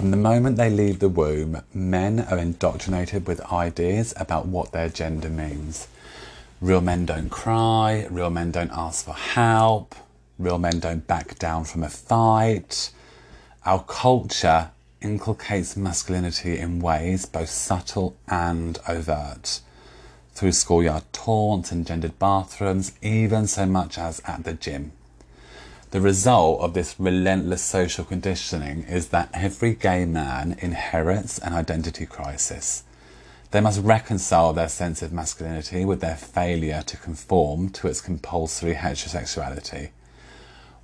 From the moment they leave the womb, men are indoctrinated with ideas about what their gender means. Real men don't cry, real men don't ask for help, real men don't back down from a fight. Our culture inculcates masculinity in ways both subtle and overt. Through schoolyard taunts and gendered bathrooms, even so much as at the gym. The result of this relentless social conditioning is that every gay man inherits an identity crisis. They must reconcile their sense of masculinity with their failure to conform to its compulsory heterosexuality.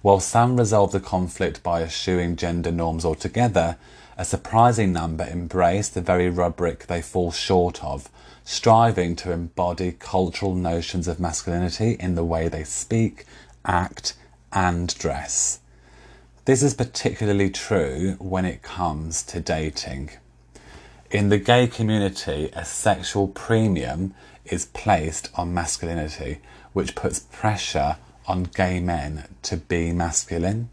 While some resolve the conflict by eschewing gender norms altogether, a surprising number embrace the very rubric they fall short of, striving to embody cultural notions of masculinity in the way they speak, act, and dress. This is particularly true when it comes to dating. In the gay community, a sexual premium is placed on masculinity, which puts pressure on gay men to be masculine.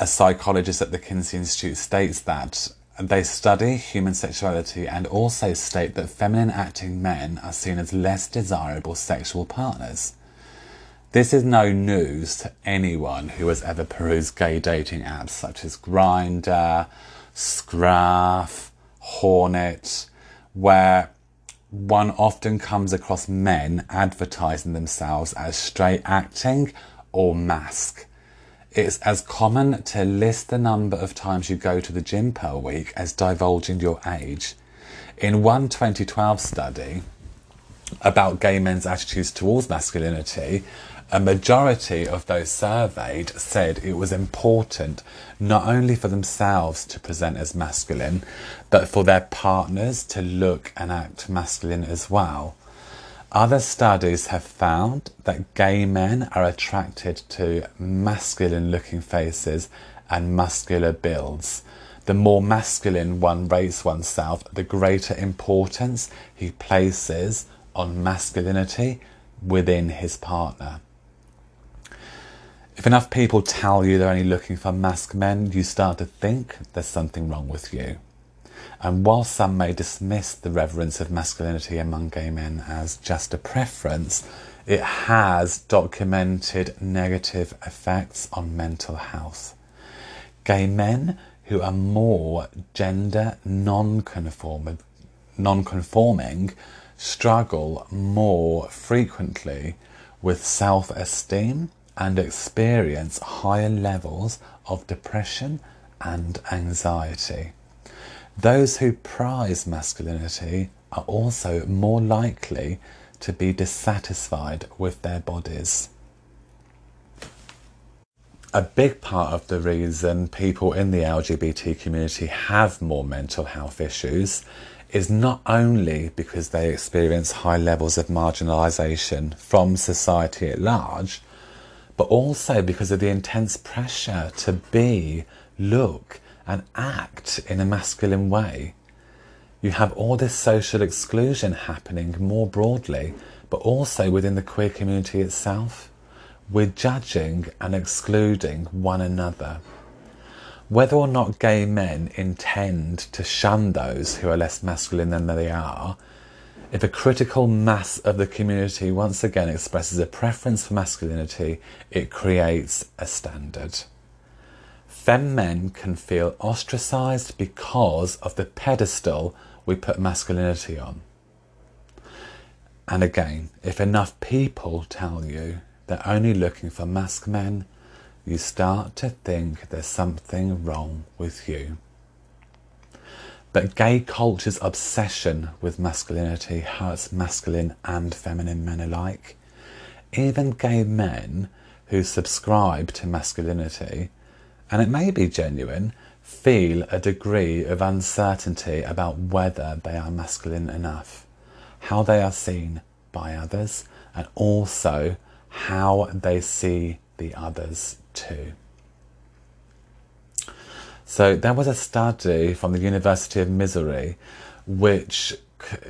A psychologist at the Kinsey Institute states that they study human sexuality and also state that feminine acting men are seen as less desirable sexual partners. This is no news to anyone who has ever perused gay dating apps such as Grindr, Scruff, Hornet, where one often comes across men advertising themselves as straight acting or masc. It's as common to list the number of times you go to the gym per week as divulging your age. In one 2012 study about gay men's attitudes towards masculinity, a majority of those surveyed said it was important not only for themselves to present as masculine, but for their partners to look and act masculine as well. Other studies have found that gay men are attracted to masculine looking faces and muscular builds. The more masculine one rates oneself, the greater importance he places on masculinity within his partner. If enough people tell you they're only looking for masc men, you start to think there's something wrong with you. And while some may dismiss the reverence of masculinity among gay men as just a preference, it has documented negative effects on mental health. Gay men who are more gender non-conforming, non-conforming struggle more frequently with self-esteem and experience higher levels of depression and anxiety. Those who prize masculinity are also more likely to be dissatisfied with their bodies. A big part of the reason people in the LGBT community have more mental health issues is not only because they experience high levels of marginalisation from society at large, but also because of the intense pressure to be, look, and act in a masculine way. You have all this social exclusion happening more broadly, but also within the queer community itself. We're judging and excluding one another. Whether or not gay men intend to shun those who are less masculine than they are if a critical mass of the community once again expresses a preference for masculinity, it creates a standard. Fem men can feel ostracized because of the pedestal we put masculinity on. And again, if enough people tell you they're only looking for masc men, you start to think there's something wrong with you. But gay culture's obsession with masculinity hurts masculine and feminine men alike. Even gay men who subscribe to masculinity, and it may be genuine, feel a degree of uncertainty about whether they are masculine enough, how they are seen by others, and also how they see the others too. So there was a study from the University of Missouri which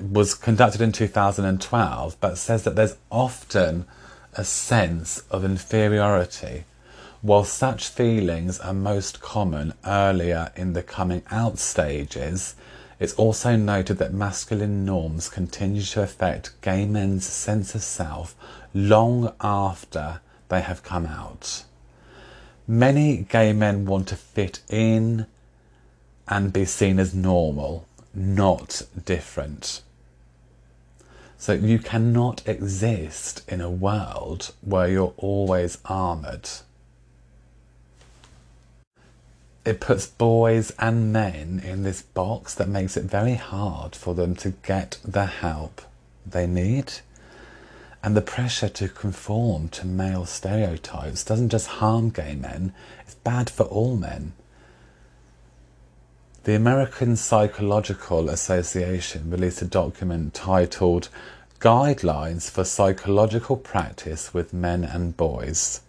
was conducted in 2012 but says that there's often a sense of inferiority While such feelings are most common earlier in the coming out stages, it's also noted that masculine norms continue to affect gay men's sense of self long after they have come out. Many gay men want to fit in and be seen as normal, not different. So you cannot exist in a world where you're always armoured. It puts boys and men in this box that makes it very hard for them to get the help they need. And the pressure to conform to male stereotypes doesn't just harm gay men, it's bad for all men. The American Psychological Association released a document titled Guidelines for Psychological Practice with Men and Boys.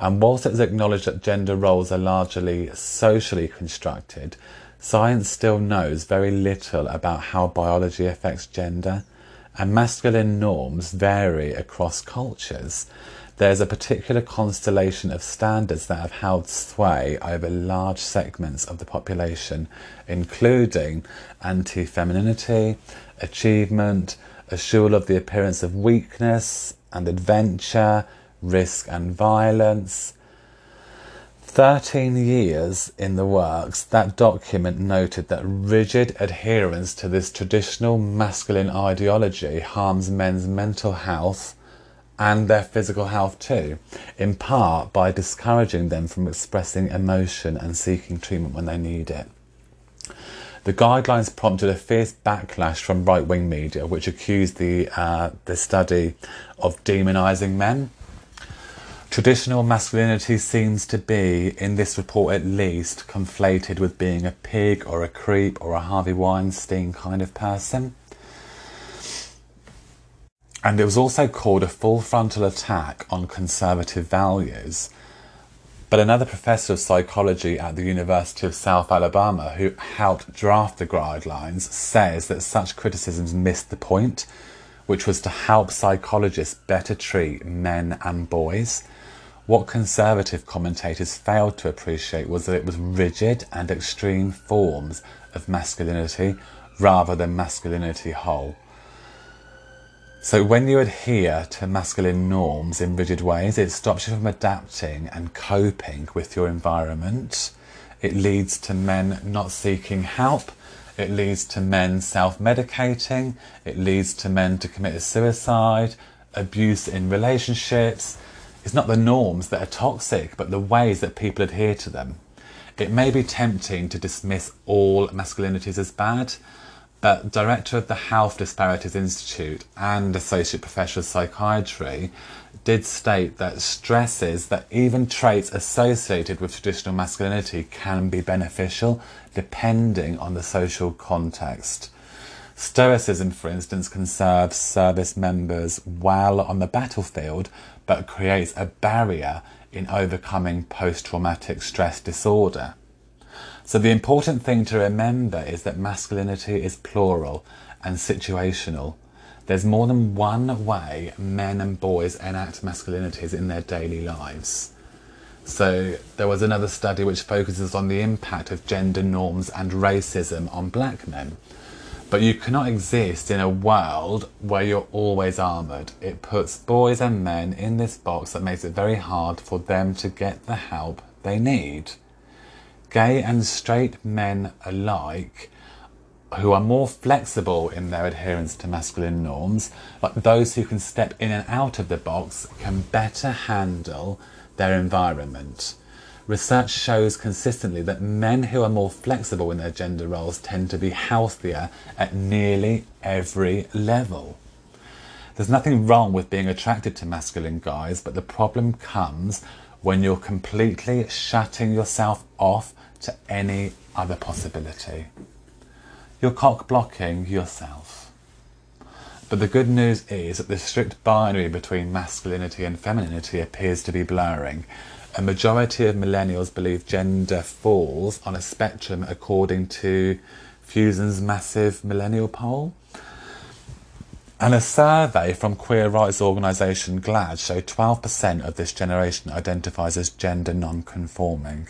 And whilst it is acknowledged that gender roles are largely socially constructed, science still knows very little about how biology affects gender, and masculine norms vary across cultures there's a particular constellation of standards that have held sway over large segments of the population, including anti femininity, achievement, assural of the appearance of weakness and adventure, risk and violence. 13 years in the works, that document noted that rigid adherence to this traditional masculine ideology harms men's mental health and their physical health too, in part by discouraging them from expressing emotion and seeking treatment when they need it. The guidelines prompted a fierce backlash from right wing media, which accused the, uh, the study of demonising men. Traditional masculinity seems to be, in this report at least, conflated with being a pig or a creep or a Harvey Weinstein kind of person. And it was also called a full frontal attack on conservative values. But another professor of psychology at the University of South Alabama, who helped draft the guidelines, says that such criticisms missed the point, which was to help psychologists better treat men and boys. What conservative commentators failed to appreciate was that it was rigid and extreme forms of masculinity rather than masculinity whole. So when you adhere to masculine norms in rigid ways, it stops you from adapting and coping with your environment. It leads to men not seeking help. It leads to men self-medicating. It leads to men to commit suicide, abuse in relationships. It's not the norms that are toxic, but the ways that people adhere to them. It may be tempting to dismiss all masculinities as bad, but director of the Health Disparities Institute and Associate Professor of Psychiatry did state that stresses that even traits associated with traditional masculinity can be beneficial depending on the social context. Stoicism, for instance, can serve service members well on the battlefield but creates a barrier in overcoming post traumatic stress disorder. So the important thing to remember is that masculinity is plural and situational. There's more than one way men and boys enact masculinities in their daily lives. So there was another study which focuses on the impact of gender norms and racism on black men. But you cannot exist in a world where you're always armoured. It puts boys and men in this box that makes it very hard for them to get the help they need gay and straight men alike who are more flexible in their adherence to masculine norms, like those who can step in and out of the box, can better handle their environment. Research shows consistently that men who are more flexible in their gender roles tend to be healthier at nearly every level. There's nothing wrong with being attracted to masculine guys, but the problem comes when you're completely shutting yourself off to any other possibility. You're cock blocking yourself. But the good news is that the strict binary between masculinity and femininity appears to be blurring. A majority of millennials believe gender falls on a spectrum according to Fusion's massive millennial poll. And a survey from queer rights organisation GLAAD showed 12% of this generation identifies as gender non-conforming.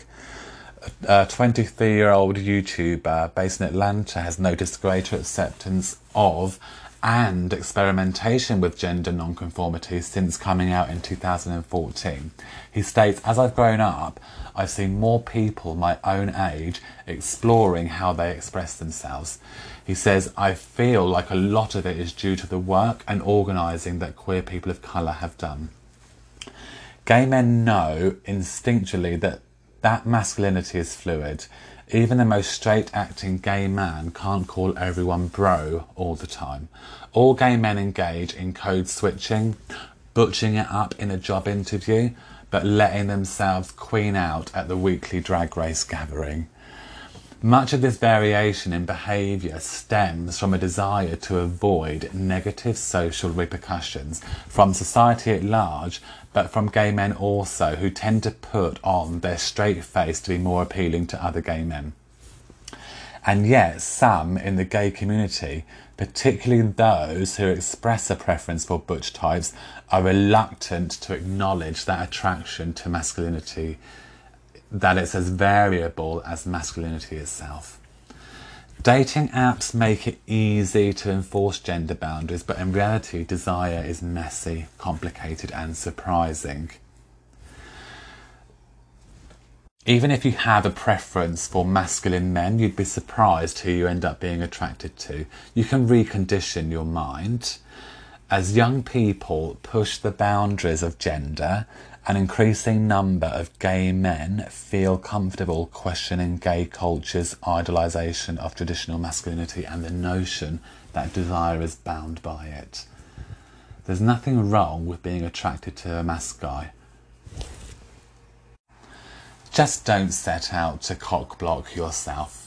A 23 year old YouTuber based in Atlanta has noticed greater acceptance of and experimentation with gender nonconformity since coming out in 2014. He states, As I've grown up, I've seen more people my own age exploring how they express themselves. He says, I feel like a lot of it is due to the work and organising that queer people of colour have done. Gay men know instinctually that that masculinity is fluid even the most straight acting gay man can't call everyone bro all the time. All gay men engage in code switching, butching it up in a job interview, but letting themselves queen out at the weekly drag race gathering. Much of this variation in behaviour stems from a desire to avoid negative social repercussions from society at large, but from gay men also, who tend to put on their straight face to be more appealing to other gay men. And yet, some in the gay community, particularly those who express a preference for butch types, are reluctant to acknowledge that attraction to masculinity that it's as variable as masculinity itself. Dating apps make it easy to enforce gender boundaries, but in reality, desire is messy, complicated, and surprising. Even if you have a preference for masculine men, you'd be surprised who you end up being attracted to. You can recondition your mind. As young people push the boundaries of gender an increasing number of gay men feel comfortable questioning gay culture's idolization of traditional masculinity and the notion that desire is bound by it. There's nothing wrong with being attracted to a masc guy. Just don't set out to cockblock yourself.